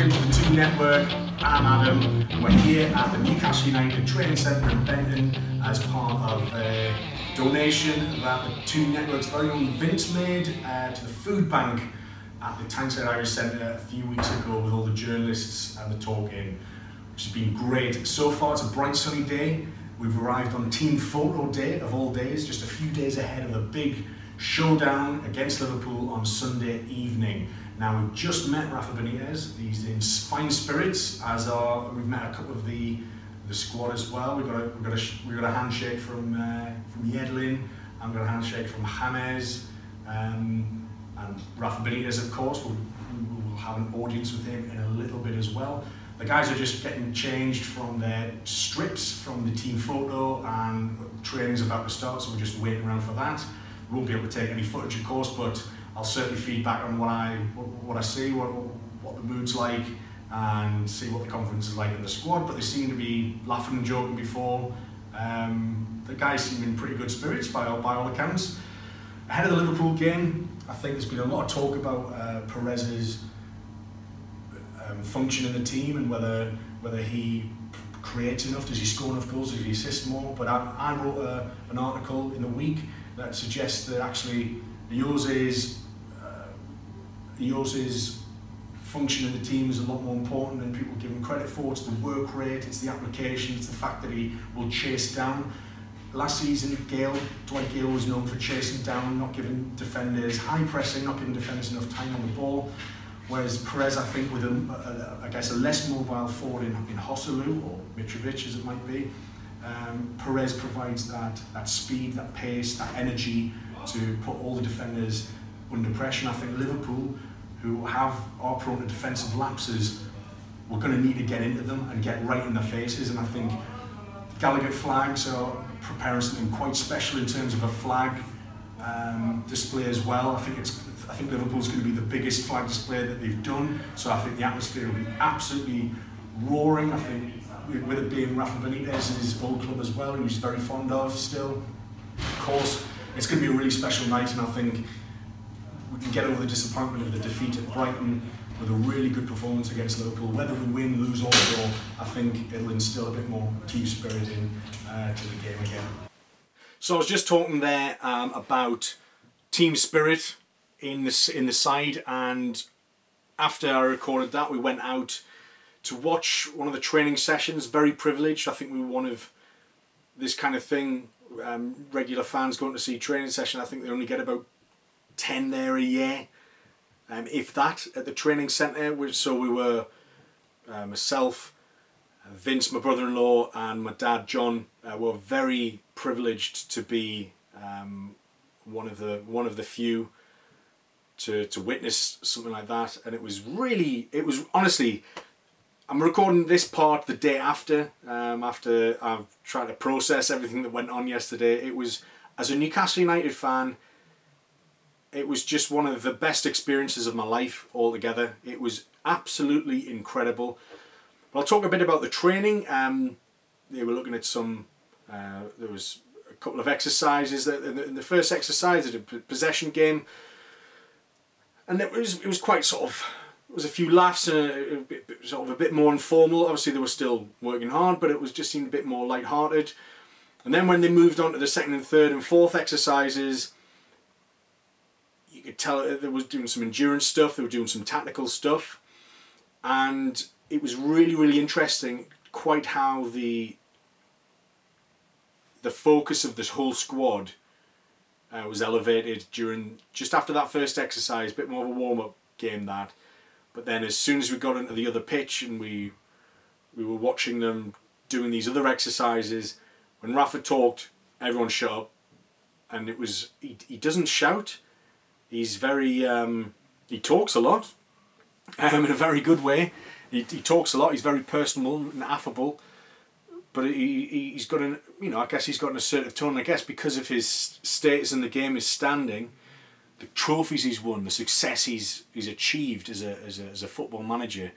welcome to the Toon Network. I'm Adam. We're here at the Newcastle United Training Centre in Benton as part of a donation that the Toon Network's very own Vince made uh, to the food bank at the Tyneside Irish Centre a few weeks ago with all the journalists and the talk talking, which has been great. So far, it's a bright sunny day. We've arrived on Team Photo Day of all days, just a few days ahead of the big showdown against Liverpool on Sunday evening. Now we've just met Rafa Benitez. He's in fine spirits, as are we've met a couple of the the squad as well. We got a we got a we got a handshake from uh, from Yedlin. I've got a handshake from James, um, and Rafa Benitez, of course. We'll, we'll have an audience with him in a little bit as well. The guys are just getting changed from their strips from the team photo, and training's about to start, so we're just waiting around for that. We won't be able to take any footage, of course, but I'll certainly feedback on what I what, I see, what what the mood's like, and see what the confidence is like in the squad. But they seem to be laughing and joking before. Um, the guys seem in pretty good spirits by all, by all accounts. Ahead of the Liverpool game, I think there's been a lot of talk about uh, Perez's um, function in the team and whether whether he creates enough, does he score enough goals, does he assist more. But I, I wrote a, an article in the week that suggests that actually Ayoze's Ayoze's function in the team is a lot more important than people give him credit for. It's the work rate, it's the application, it's the fact that he will chase down. Last season, Gayle, Dwight Gayle was known for chasing down, not giving defenders high pressing, not giving defenders enough time on the ball. Whereas Perez, I think, with a, a, a I guess a less mobile forward in, in Joselu or Mitrovic as it might be, um, Perez provides that that speed, that pace, that energy to put all the defenders under pressure. And I think Liverpool who have are prone to defensive lapses, we're going to need to get into them and get right in their faces. And I think Gallowgate flags are preparing something quite special in terms of a flag um, display as well. I think it's I think Liverpool's going to be the biggest flag display that they've done. So I think the atmosphere will be absolutely roaring. I think with it being Rafa Benitez his old club as well, he's very fond of still. Of course, it's going to be a really special night, and I think we can get over the disappointment of the defeat at Brighton with a really good performance against Liverpool. Whether we win, lose or draw, I think it'll instill a bit more team spirit in uh, to the game again. So I was just talking there um, about team spirit in the in the side, and after I recorded that, we went out to watch one of the training sessions. Very privileged. I think we were one of this kind of thing. Um, regular fans going to see training session. I think they only get about 10 there a year, um, if that, at the training centre. So we were uh, myself, Vince, my brother in law, and my dad, John, uh, were very privileged to be um, one of the one of the few to, to witness something like that. And it was really, it was honestly, I'm recording this part the day after, um, after I've tried to process everything that went on yesterday. It was, as a Newcastle United fan, it was just one of the best experiences of my life altogether. It was absolutely incredible. But I'll talk a bit about the training. Um, they were looking at some. Uh, there was a couple of exercises. That in the, first exercise, was a possession game, and it was it was quite sort of. It was a few laughs and bit, sort of a bit more informal. Obviously, they were still working hard, but it was just seemed a bit more light-hearted. And then when they moved on to the second and third and fourth exercises, you could tell they were doing some endurance stuff, they were doing some tactical stuff, and it was really really interesting. Quite how the the focus of this whole squad uh, was elevated during just after that first exercise, a bit more of a warm up game that. But then as soon as we got into the other pitch and we we were watching them doing these other exercises, when Rafa talked, everyone shut up, and it was he, he doesn't shout He's very um, he talks a lot, um, in a very good way. He, he talks a lot. He's very personal and affable, but he, he he's got an you know I guess he's got an assertive tone. I guess because of his status in the game, his standing, the trophies he's won, the success he's he's achieved as a as a, as a football manager,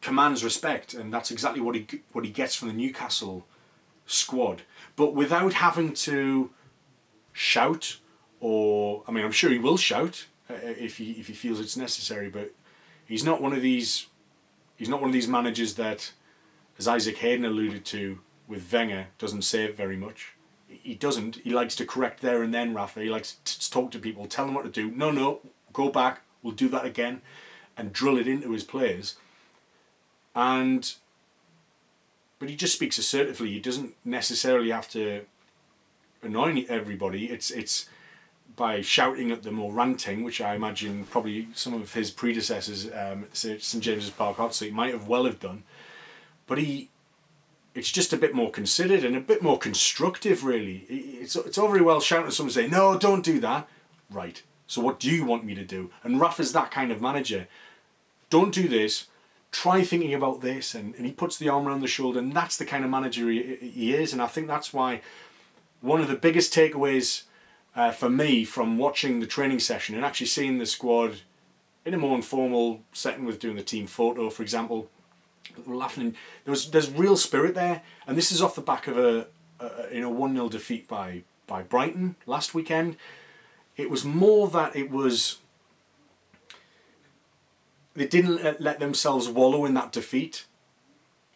commands respect, and that's exactly what he what he gets from the Newcastle squad. But without having to shout or I mean, I'm sure he will shout uh, if he if he feels it's necessary, but He's not one of these. He's not one of these managers that, as Isaac Hayden alluded to with Wenger, doesn't say very much. He doesn't. He likes to correct there and then, Rafa. He likes to talk to people, tell them what to do. No, no, go back. We'll do that again, and drill it into his players. And, but he just speaks assertively. He doesn't necessarily have to annoy everybody. It's it's by shouting at them or ranting, which I imagine probably some of his predecessors um, at St James's Park Hot Seat might have well have done. But he, it's just a bit more considered and a bit more constructive, really. It's, it's all very well shouting at someone saying, no, don't do that. Right, so what do you want me to do? And is that kind of manager. Don't do this. Try thinking about this. And, and he puts the arm around the shoulder, and that's the kind of manager he, he is. And I think that's why one of the biggest takeaways uh, for me from watching the training session and actually seeing the squad in a more informal setting with doing the team photo, for example, we're laughing. There was there's real spirit there, and this is off the back of a, a you know one 0 defeat by by Brighton last weekend. It was more that it was they didn't let themselves wallow in that defeat,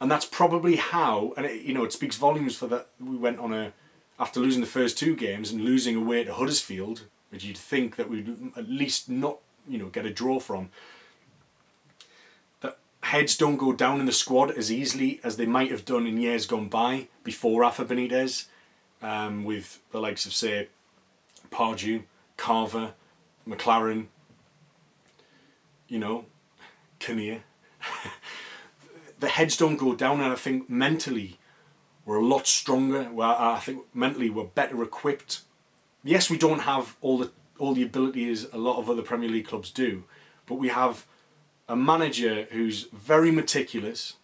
and that's probably how. And it, you know it speaks volumes for that. We went on a after losing the first two games and losing away to Huddersfield, which you'd think that we'd at least not, you know, get a draw from, heads don't go down in the squad as easily as they might have done in years gone by before Rafa Benitez, um, with the likes of, say, Pardew, Carver, McClaren, you know, Kinnear. the heads don't go down, and I think mentally we're a lot stronger. Well, I think mentally we're better equipped. Yes, we don't have all the all the abilities a lot of other Premier League clubs do, but we have a manager who's very meticulous,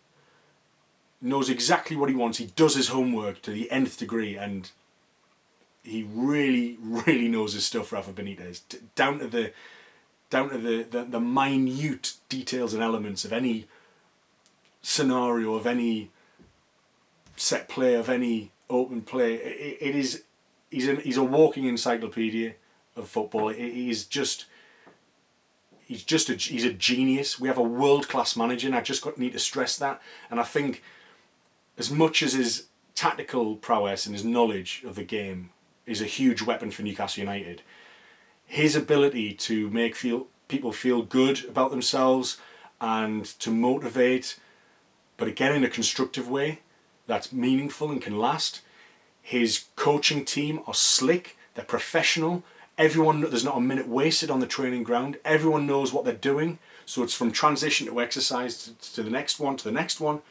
knows exactly what he wants. He does his homework to the nth degree, and he really, really knows his stuff. Rafa Benitez, down to the down to the, the, the minute details and elements of any scenario of any set play of any open play. it, it is he's a, he's a walking encyclopedia of football. He's just he's just a he's a genius. We have a world class manager, and I just got need to stress that. And I think as much as his tactical prowess and his knowledge of the game is a huge weapon for Newcastle United, his ability to make feel people feel good about themselves and to motivate, but again in a constructive way, that's meaningful and can last. His coaching team are slick, they're professional. Everyone, there's not a minute wasted on the training ground. Everyone knows what they're doing. So it's from transition to exercise to, to the next one to the next one.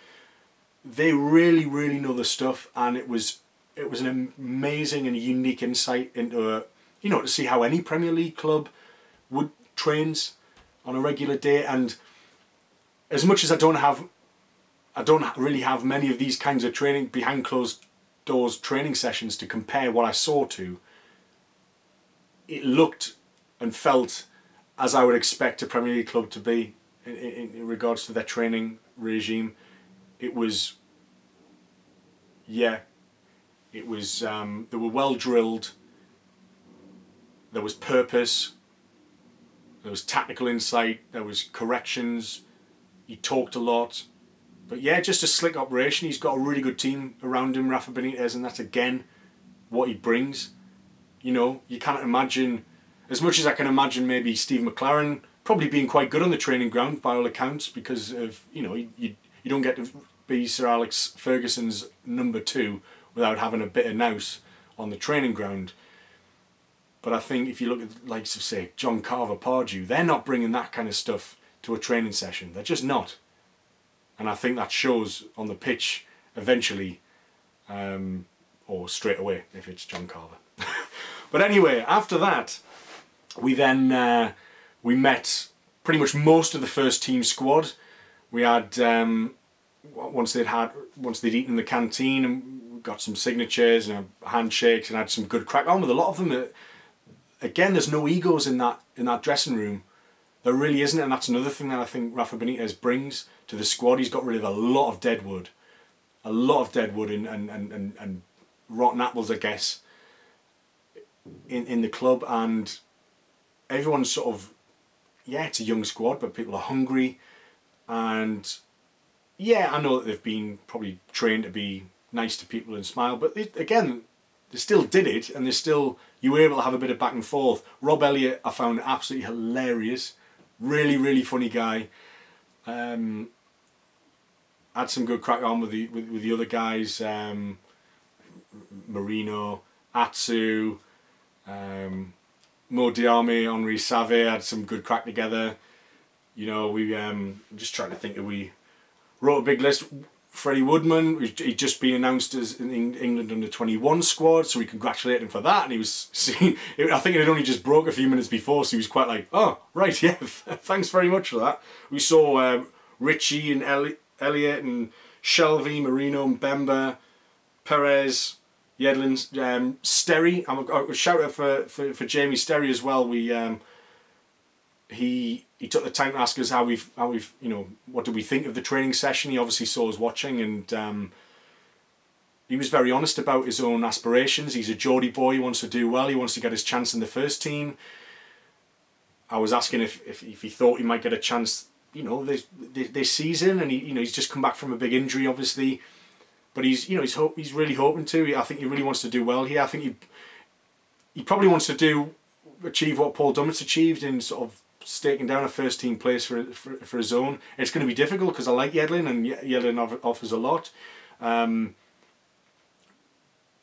They really, really know the stuff, and it was it was an amazing and unique insight into a, you know to see how any Premier League club would trains on a regular day. And as much as I don't have I don't really have many of these kinds of training behind closed doors training sessions to compare what I saw to. It looked and felt as I would expect a Premier League club to be in, in, in regards to their training regime. It was, yeah, it was. Um, they were well drilled. There was purpose. There was tactical insight. There was corrections. He talked a lot but yeah, just a slick operation. He's got a really good team around him, Rafa Benitez, and that's again what he brings. You know, you can't imagine, as much as I can imagine maybe Steve McClaren probably being quite good on the training ground by all accounts because of, you know, you, you, you don't get to be Sir Alex Ferguson's number two without having a bit of nous on the training ground. But I think if you look at the likes of, say, John Carver Pardew, they're not bringing that kind of stuff to a training session. They're just not and I think that shows on the pitch eventually, um, or straight away if it's John Carver. but anyway, after that, we then uh, we met pretty much most of the first team squad. We had um, once they'd had once they'd eaten in the canteen and got some signatures and handshakes and had some good crack on with a lot of them. Uh, again, there's no egos in that in that dressing room. There really isn't, and that's another thing that I think Rafa Benitez brings to the squad. He's got rid of a lot of dead wood, a lot of dead wood and, and, and, and, and rotten apples, I guess, in, in the club, and everyone's sort of yeah, it's a young squad, but people are hungry, and yeah, I know that they've been probably trained to be nice to people and smile, but they, again, they still did it, and they still you were able to have a bit of back and forth. Rob Elliott, I found absolutely hilarious, really really funny guy. Um, had some good crack on with the with, with the other guys, um, Merino, Atsu, um, Mo Henri Saivet had some good crack together. You know, we um, just trying to think that we wrote a big list. Freddie Woodman, he'd just been announced as in England under 21 squad, so we congratulated him for that. And he was, seeing, I think it had only just broke a few minutes before, so he was quite like, oh, right, yeah, thanks very much for that. We saw um, Ritchie and Elliott and Shelvey, Merino and Mbemba, Perez, Yedlin, um, Sterry. I'm a, a shout out for, for, for Jamie Sterry as well. We um, he he took the time to ask us how we've how we've you know what do we think of the training session. He obviously saw us watching and um, he was very honest about his own aspirations. He's a Geordie boy. He wants to do well. He wants to get his chance in the first team. I was asking if, if, if he thought he might get a chance, you know, this, this season, and he you know he's just come back from a big injury, obviously, but he's you know he's hope he's really hoping to. I think he really wants to do well here. I think he he probably wants to do achieve what Paul Dummett's achieved in sort of staking down a first team place for for, for his own. It's going to be difficult because I like Yedlin and Yedlin offers a lot. Um,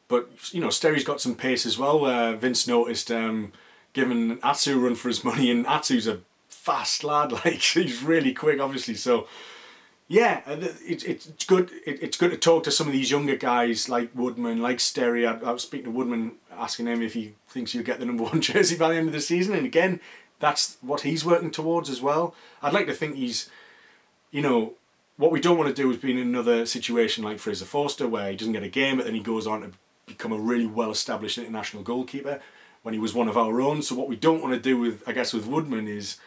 but you know, Sterry's got some pace as well. Uh, Vince noticed um, giving Atsu a run for his money, and Atsu's a fast lad. Like he's really quick, obviously. So yeah, it, it's good. It, it's good to talk to some of these younger guys like Woodman, like Sterry. I, I was speaking to Woodman, asking him if he thinks he'll get the number one jersey by the end of the season, and again, that's what he's working towards as well. I'd like to think he's, you know, what we don't want to do is be in another situation like Fraser Forster where he doesn't get a game but then he goes on to become a really well established international goalkeeper when he was one of our own. So what we don't want to do with I guess with Woodman is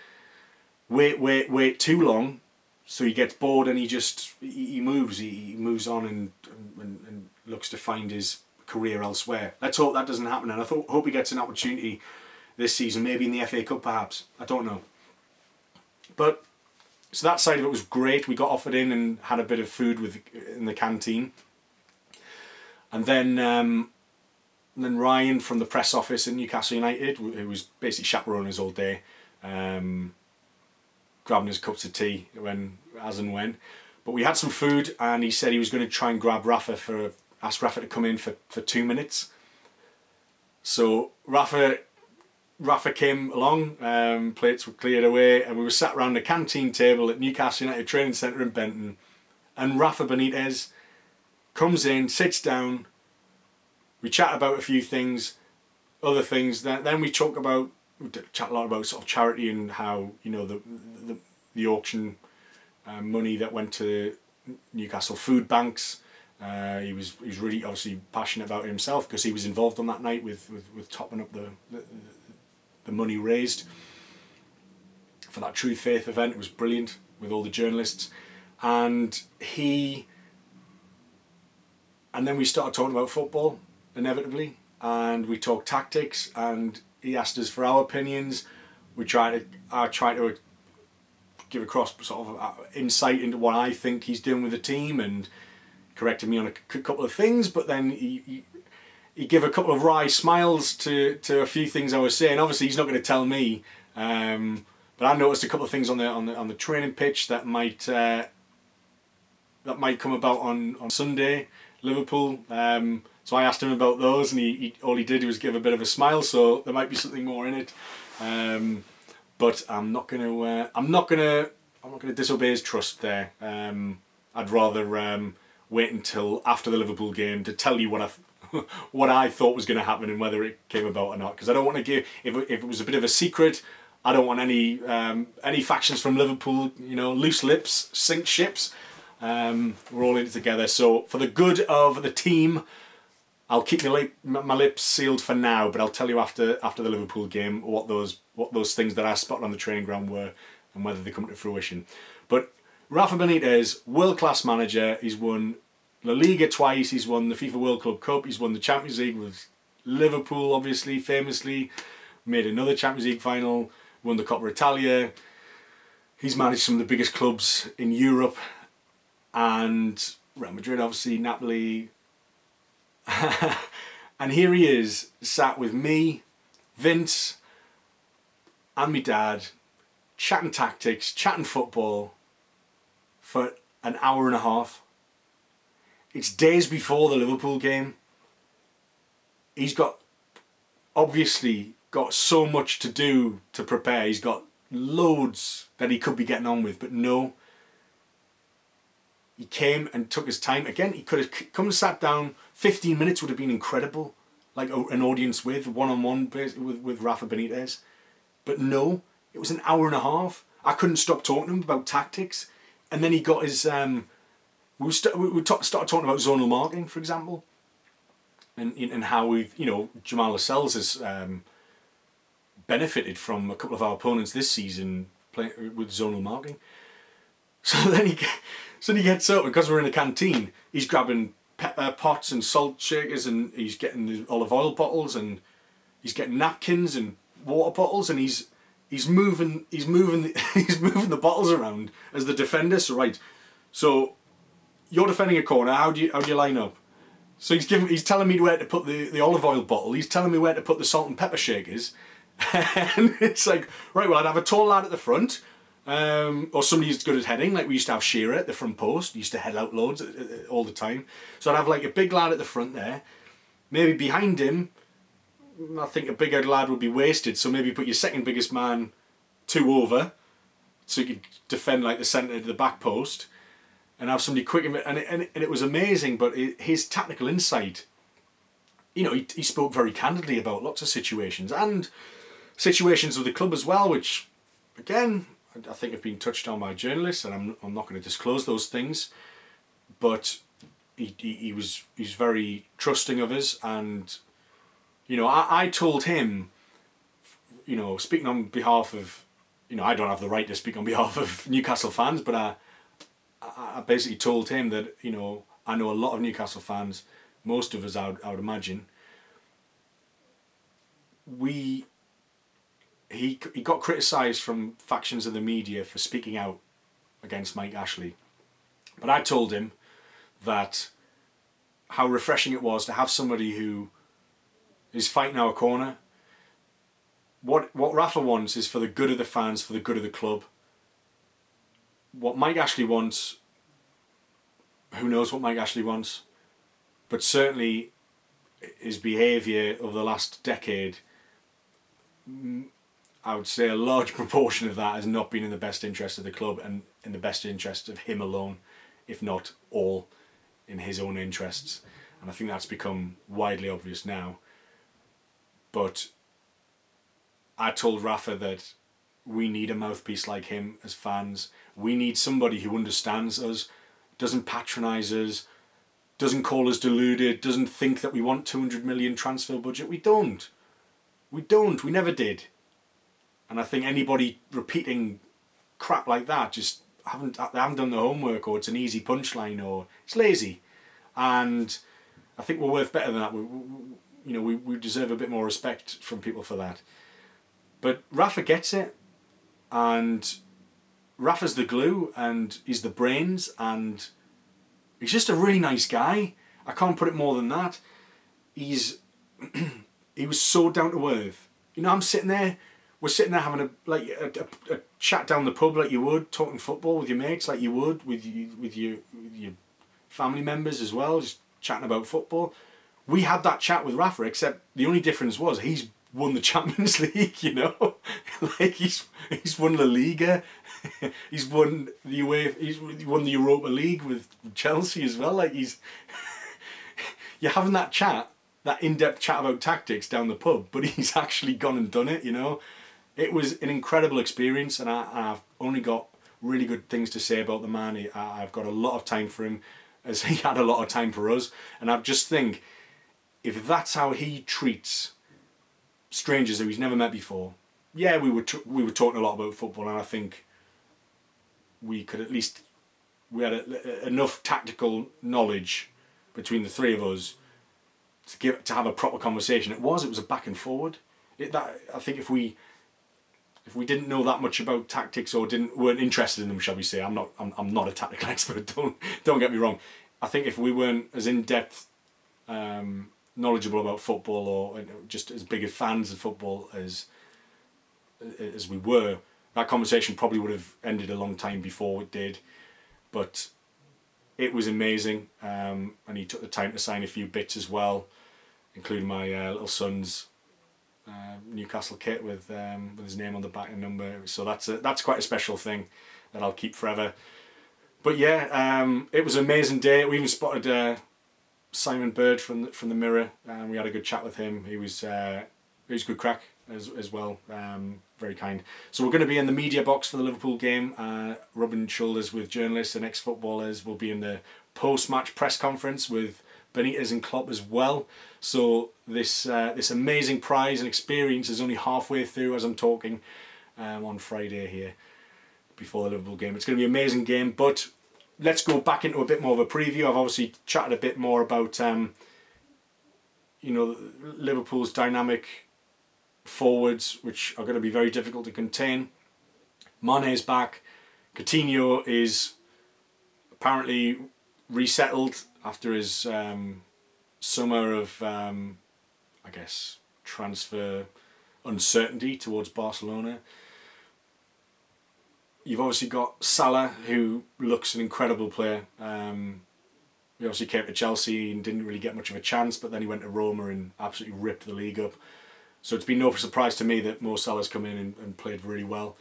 wait wait wait too long so he gets bored and he just he moves he moves on and and, and looks to find his career elsewhere. Let's hope that doesn't happen and I thought, hope he gets an opportunity this season, maybe in the FA Cup perhaps. I don't know. But so that side of it was great. We got offered in and had a bit of food with in the canteen. And then um, and then Ryan from the press office in Newcastle United, who was basically chaperoning us all day, um, grabbing his cups of tea when as and when. But we had some food, and he said he was going to try and grab Rafa for ask Rafa to come in for, for two minutes. So Rafa Rafa came along, um, plates were cleared away, and we were sat around the canteen table at Newcastle United Training Centre in Benton. And Rafa Benitez comes in, sits down, we chat about a few things, other things. Then, we talk about, chat a lot about sort of charity and how, you know, the, the, the auction uh, money that went to Newcastle food banks. Uh, he was he was really obviously passionate about himself because he was involved on that night with, with, with topping up the, the the money raised for that True Faith event. It was brilliant with all the journalists. And he. And then we started talking about football, inevitably. And we talked tactics, and he asked us for our opinions. We tried to. I tried to give across sort of uh, insight into what I think he's doing with the team and corrected me on a couple of things, but then he, he, he gave a couple of wry smiles to, to a few things I was saying. Obviously, he's not going to tell me, um, but I noticed a couple of things on the on the on the training pitch that might uh, that might come about on on Sunday, Liverpool. Um, so I asked him about those, and he, he, all he did was give a bit of a smile. So there might be something more in it, um, but I'm not to uh, I'm not to I'm not to disobey his trust there. Um, I'd rather um, wait until after the Liverpool game to tell you what I what I thought was going to happen and whether it came about or not. Because I don't want to give if, if it was a bit of a secret. I don't want any um, any factions from Liverpool, you know, loose lips, sink ships. Um, we're all in it together. So for the good of the team, I'll keep my, lip, my lips sealed for now. But I'll tell you after after the Liverpool game what those what those things that I spotted on the training ground were and whether they come to fruition. But Rafa Benitez, world class manager. He's won La Liga twice. He's won the FIFA World Club Cup. He's won the Champions League with Liverpool, obviously, famously. Made another Champions League final won the Coppa Italia. He's managed some of the biggest clubs in Europe, and Real Madrid, obviously Napoli. and here he is, sat with me, Vince, and my dad, chatting tactics, chatting football for an hour and a half. It's days before the Liverpool game. He's got obviously got so much to do to prepare. He's got loads that he could be getting on with, but no. He came and took his time. Again, he could have come and sat down. 15 minutes would have been incredible. Like an audience with, one on one with, with Rafa Benitez. But no, it was an hour and a half. I couldn't stop talking to him about tactics. And then he got his. Um, we, st- we t- started talking about zonal marking, for example. And, and how we've, you know, Jamal Lascelles has um, benefited from a couple of our opponents this season playing with zonal marking. So then he, so then he gets up because we're in a canteen. He's grabbing pepper uh, pots and salt shakers, and he's getting the olive oil bottles, and he's getting napkins and water bottles, and he's he's moving he's moving the, he's moving the bottles around as the defender. So right, so you're defending a corner. How do you how do you line up? So he's giving he's telling me where to put the, the olive oil bottle. He's telling me where to put the salt and pepper shakers. and it's like right, well I'd have a tall lad at the front. Um, or somebody who's good at heading, like we used to have Shearer at the front post. He used to head out loads uh, uh, all the time. So I'd have like a big lad at the front there. Maybe behind him, I think a bigger lad would be wasted. So maybe put your second biggest man two over, so you could defend like the centre to the back post, and have somebody quick. And it, and it, and it was amazing. But his tactical insight, you know, he, he spoke very candidly about lots of situations and situations with the club as well, which again I think have been touched on by journalists, and I'm I'm not going to disclose those things, but. He, he, he was he's very trusting of us and you know, I, I told him, you know, speaking on behalf of, you know, I don't have the right to speak on behalf of Newcastle fans, but I, I basically told him that, you know, I know a lot of Newcastle fans, most of us, I would, I would imagine, we, he, he got criticised from factions of the media for speaking out against Mike Ashley. But I told him that how refreshing it was to have somebody who is fighting our corner. What what Rafa wants is for the good of the fans, for the good of the club. What Mike Ashley wants, who knows what Mike Ashley wants, but certainly his behaviour over the last decade, I would say a large proportion of that has not been in the best interest of the club and in the best interest of him alone, if not all in his own interests. And I think that's become widely obvious now. But I told Rafa that we need a mouthpiece like him as fans. We need somebody who understands us, doesn't patronise us, doesn't call us deluded, doesn't think that we want 200 million transfer budget. We don't. We don't. We never did. And I think anybody repeating crap like that just haven't they haven't done the homework or it's an easy punchline or it's lazy. And I think we're worth better than that. We, we, you know, we, we deserve a bit more respect from people for that. But Rafa gets it, and Rafa's the glue, and he's the brains, and he's just a really nice guy. I can't put it more than that. He's he was so down to earth. You know, I'm sitting there, we're sitting there having a like a, a, a, chat down the pub like you would, talking football with your mates like you would with you with your with your family members as well, just chatting about football we had that chat with Rafa, except the only difference was he's won the Champions League, you know, like he's he's won La Liga, he's won the UEFA, he's won the Europa League with Chelsea as well. Like he's you're having that chat, that in-depth chat about tactics down the pub, but he's actually gone and done it. You know, it was an incredible experience, and I, I've only got really good things to say about the man. I've got a lot of time for him, as he had a lot of time for us, and I just think if that's how he treats strangers who he's never met before, yeah, we were t- we were talking a lot about football, and I think we could at least we had a, a, enough tactical knowledge between the three of us to give to have a proper conversation. It was it was a back and forward. It, that I think if we if we didn't know that much about tactics or didn't weren't interested in them, shall we say? I'm not I'm, I'm not a tactical expert. Don't don't get me wrong. I think if we weren't as in depth, um, knowledgeable about football or just as big as fans of football as as we were, that conversation probably would have ended a long time before it did. But it was amazing, um, and he took the time to sign a few bits as well, including my uh, little son's uh, Newcastle kit with um, with his name on the back and number. So that's a, that's quite a special thing that I'll keep forever. But yeah, um, it was an amazing day. We even spotted uh, Simon Bird from the, from the Mirror, and we had a good chat with him. He was uh, he was good crack as as well. Um, very kind. So we're going to be in the media box for the Liverpool game, uh, rubbing shoulders with journalists and ex-footballers. We'll be in the post-match press conference with Benitez and Klopp as well. So this uh, this amazing prize and experience is only halfway through as I'm talking um, on Friday here before the Liverpool game. It's going to be an amazing game, but let's go back into a bit more of a preview. I've obviously chatted a bit more about um, you know Liverpool's dynamic forwards, which are going to be very difficult to contain. Mane's back. Coutinho is apparently resettled after his um, summer of, um, I guess, transfer uncertainty towards Barcelona. You've obviously got Salah, who looks an incredible player. Um, he obviously came to Chelsea and didn't really get much of a chance, but then he went to Roma and absolutely ripped the league up. So it's been no surprise to me that Mo Salah's come in and, and played really well.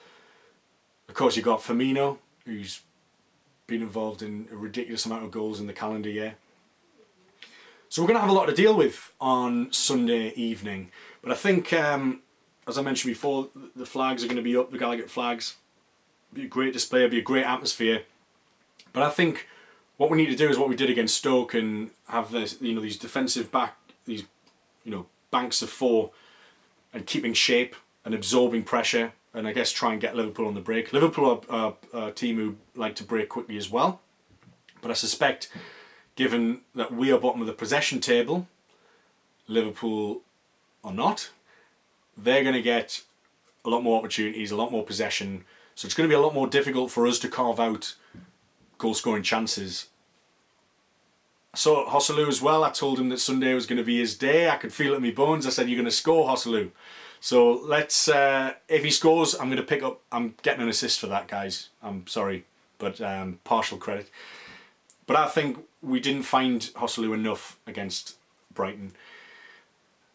Of course, you've got Firmino, who's been involved in a ridiculous amount of goals in the calendar year. So we're going to have a lot to deal with on Sunday evening. But I think, um, as I mentioned before, the flags are going to be up, the Gallowgate flags. Be a great display, it'll be a great atmosphere. But I think what we need to do is what we did against Stoke and have this, you know, these defensive back, these, you know, banks of four and keeping shape and absorbing pressure and I guess try and get Liverpool on the break. Liverpool are, are a team who like to break quickly as well, but I suspect, given that we are bottom of the possession table, Liverpool are not. They're going to get a lot more opportunities, a lot more possession, so it's going to be a lot more difficult for us to carve out goal scoring chances. I saw Joselu as well. I told him that Sunday was going to be his day. I could feel it in my bones. I said, "You're going to score, Joselu." So let's. Uh, if he scores, I'm going to pick up. I'm getting an assist for that, guys. I'm sorry, but um, partial credit. But I think we didn't find Joselu enough against Brighton.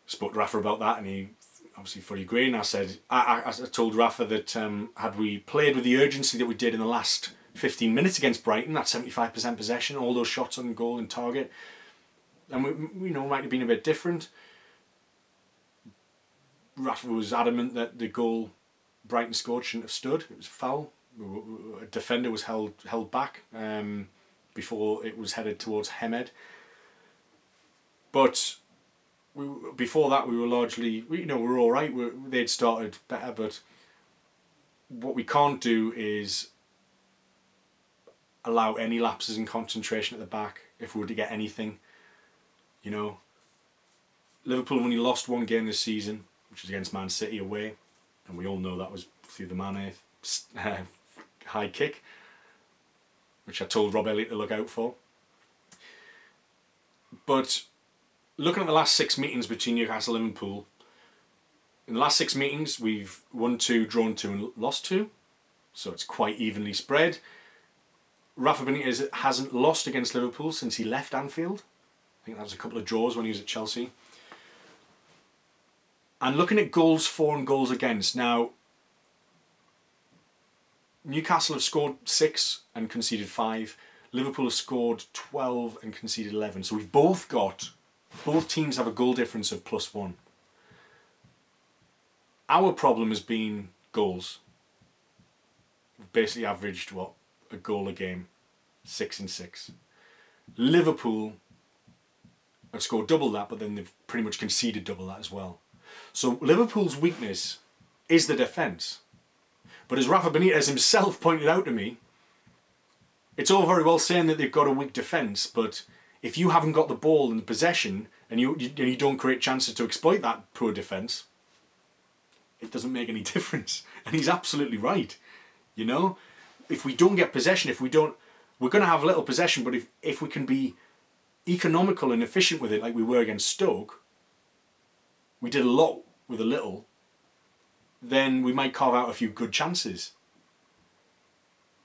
Spoke to Rafa about that, and he obviously fully agreed. And I said, I, I, I told Rafa that um, had we played with the urgency that we did in the last 15 minutes against Brighton, that 75% possession, all those shots on goal and target, and we, you know, might have been a bit different. Rafa was adamant that the goal Brighton scored shouldn't have stood. It was foul. A defender was held held back um, before it was headed towards Hemed. But we, before that, we were largely, you know, we were all right. We're, they'd started better, but what we can't do is allow any lapses in concentration at the back if we were to get anything. You know, Liverpool only lost one game this season, which was against Man City away, and we all know that was through the Mane uh, high kick, which I told Rob Elliott to look out for. But looking at the last six meetings between Newcastle and Liverpool, in the last six meetings we've won two, drawn two, and lost two, so it's quite evenly spread. Rafa Benitez hasn't lost against Liverpool since he left Anfield. I think that was a couple of draws when he was at Chelsea. And looking at goals for and goals against, now Newcastle have scored six and conceded five. Liverpool have scored 12 and conceded 11. So we've both got, both teams have a goal difference of plus one. Our problem has been goals. We've basically averaged, what, a goal a game, six and six. Liverpool have scored double that, but then they've pretty much conceded double that as well. So Liverpool's weakness is the defence. But as Rafa Benitez himself pointed out to me, it's all very well saying that they've got a weak defence, but if you haven't got the ball in the possession and you, you, and you don't create chances to exploit that poor defence, it doesn't make any difference. And he's absolutely right. You know, if we don't get possession, if we don't, we're going to have little possession, but if, if we can be economical and efficient with it, like we were against Stoke, we did a lot with a little, then we might carve out a few good chances.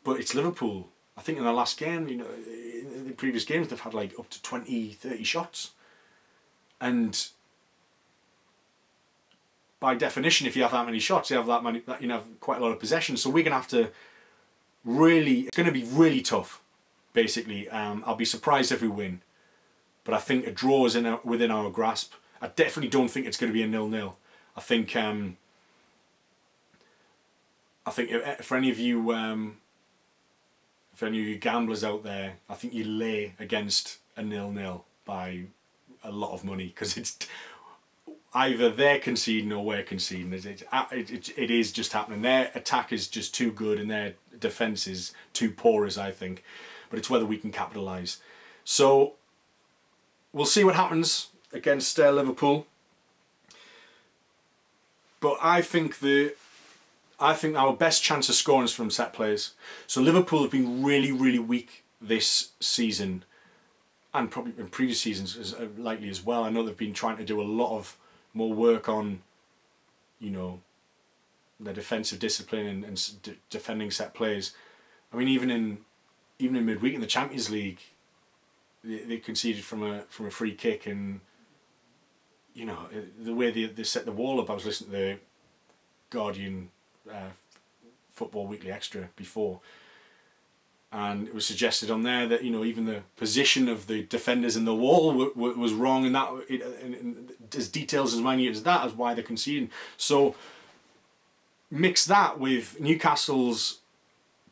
But it's Liverpool. I think in the last game, you know, in the previous games, they've had like up to 20, 30 shots. And by definition, if you have that many shots, you have that many, you know, quite a lot of possession. So we're going to have to really, it's going to be really tough, basically. Um, I'll be surprised if we win. But I think a draw is in our, within our grasp. I definitely don't think it's going to be a nil-nil. I think um, I think if, for any of you um, for any of you gamblers out there, I think you lay against a nil-nil by a lot of money because it's either they're conceding or we're conceding. It, it, it, it is just happening. Their attack is just too good and their defence is too poor, as I think. But it's whether we can capitalise. So we'll see what happens against uh, Liverpool. But I think the I think our best chance of scoring is from set plays. So Liverpool have been really, really weak this season, and probably in previous seasons as uh, likely as well. I know they've been trying to do a lot of more work on, you know, their defensive discipline and, and d- defending set plays. I mean, even in even in midweek in the Champions League, they, they conceded from a from a free kick and you know the way they, they set the wall up. I was listening to the Guardian uh, Football Weekly Extra before, and it was suggested on there that you know even the position of the defenders in the wall w- w- was wrong, and that it, and, and as details as minute as that as why they're conceding. So mix that with Newcastle's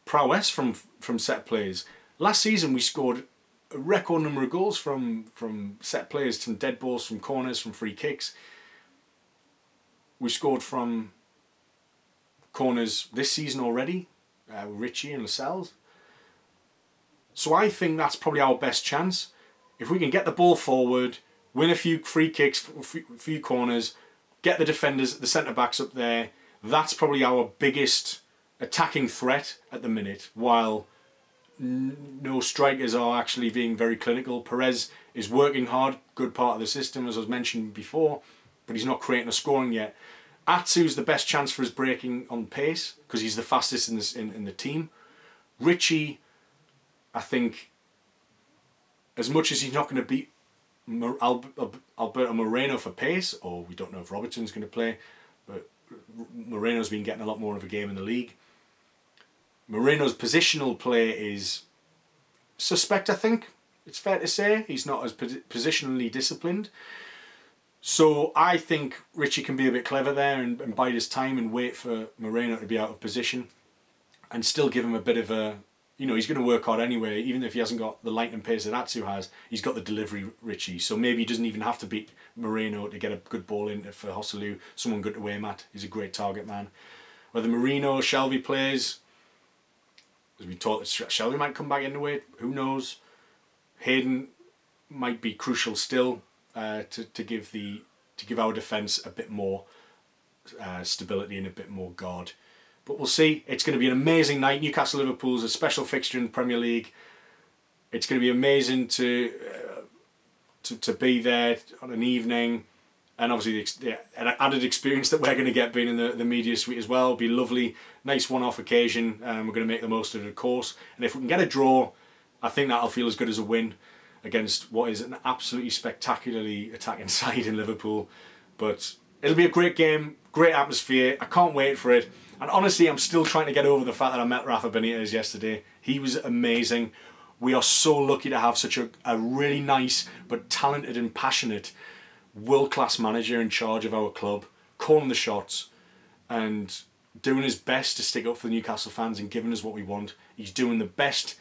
prowess from from set plays. Last season we scored a record number of goals from from set plays, from dead balls, from corners, from free kicks. We scored from corners this season already, uh, Ritchie and Lascelles. So I think that's probably our best chance. If we can get the ball forward, win a few free kicks, a few corners, get the defenders, the centre backs up there, that's probably our biggest attacking threat at the minute. While no strikers are actually being very clinical. Perez is working hard, good part of the system, as I was mentioned before, but he's not creating a scoring yet. Atsu's the best chance for his breaking on pace because he's the fastest in, this, in, in the team. Ritchie, I think, as much as he's not going to beat Alberto Moreno for pace, or we don't know if Robertson's going to play, but Moreno's been getting a lot more of a game in the league. Moreno's positional play is suspect, I think. It's fair to say. He's not as positionally disciplined. So I think Ritchie can be a bit clever there and, and bide his time and wait for Moreno to be out of position and still give him a bit of a you know, he's going to work hard anyway, even if he hasn't got the lightning pace that Atsu has, he's got the delivery Ritchie. So maybe he doesn't even have to beat Moreno to get a good ball in for Joselu, someone good to aim at. He's a great target man. Whether Moreno or Shelvey plays, as we talked, Shelvey might come back it, who knows. Hayden might be crucial still uh, to, to give the to give our defence a bit more uh, stability and a bit more guard. But we'll see. It's going to be an amazing night. Newcastle Liverpool's a special fixture in the Premier League. It's going to be amazing to uh, to, to be there on an evening, and obviously the, the added experience that we're going to get being in the, the media suite as well. It'll be lovely, nice one-off occasion. Um, we're going to make the most of it, of course. And if we can get a draw, I think that'll feel as good as a win against what is an absolutely spectacularly attacking side in Liverpool. But it'll be a great game, great atmosphere. I can't wait for it. And honestly, I'm still trying to get over the fact that I met Rafa Benitez yesterday. He was amazing. We are so lucky to have such a, a really nice but talented and passionate world class manager in charge of our club, calling the shots and doing his best to stick up for the Newcastle fans and giving us what we want. He's doing the best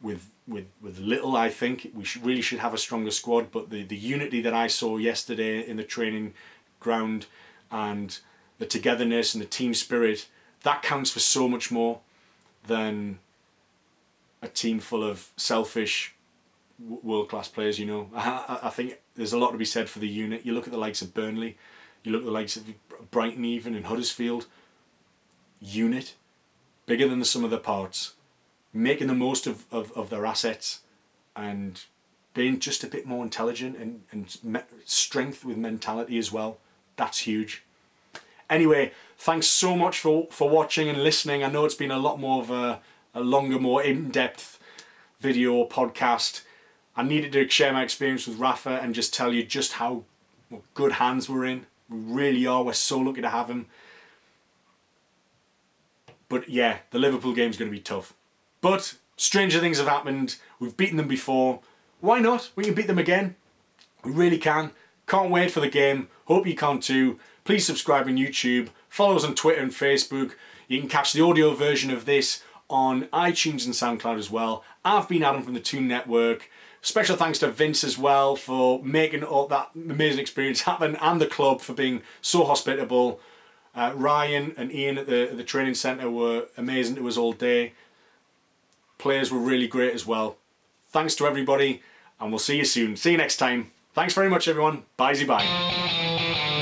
with with with little. I think we should, really should have a stronger squad. But the the unity that I saw yesterday in the training ground and the togetherness and the team spirit, that counts for so much more than a team full of selfish world class players. You know, I, I think there's a lot to be said for the unit. You look at the likes of Burnley, you look at the likes of Brighton even and Huddersfield. Unit, bigger than the sum of the parts, making the most of, of, of their assets and being just a bit more intelligent and, and me- strength with mentality as well. That's huge. Anyway, thanks so much for, for watching and listening. I know it's been a lot more of a, a longer, more in depth video or podcast. I needed to share my experience with Rafa and just tell you just how good hands we're in. We really are. We're so lucky to have him. But yeah, the Liverpool game's going to be tough. But stranger things have happened. We've beaten them before. Why not? We can beat them again. We really can. Can't wait for the game. Hope you can too. Please subscribe on YouTube. Follow us on Twitter and Facebook. You can catch the audio version of this on iTunes and SoundCloud as well. I've been Adam from the Toon Network. Special thanks to Vince as well for making all that amazing experience happen and the club for being so hospitable. Uh, Ryan and Ian at the, at the training centre were amazing to us all day. Players were really great as well. Thanks to everybody, and we'll see you soon. See you next time. Thanks very much, everyone. Bye, bye.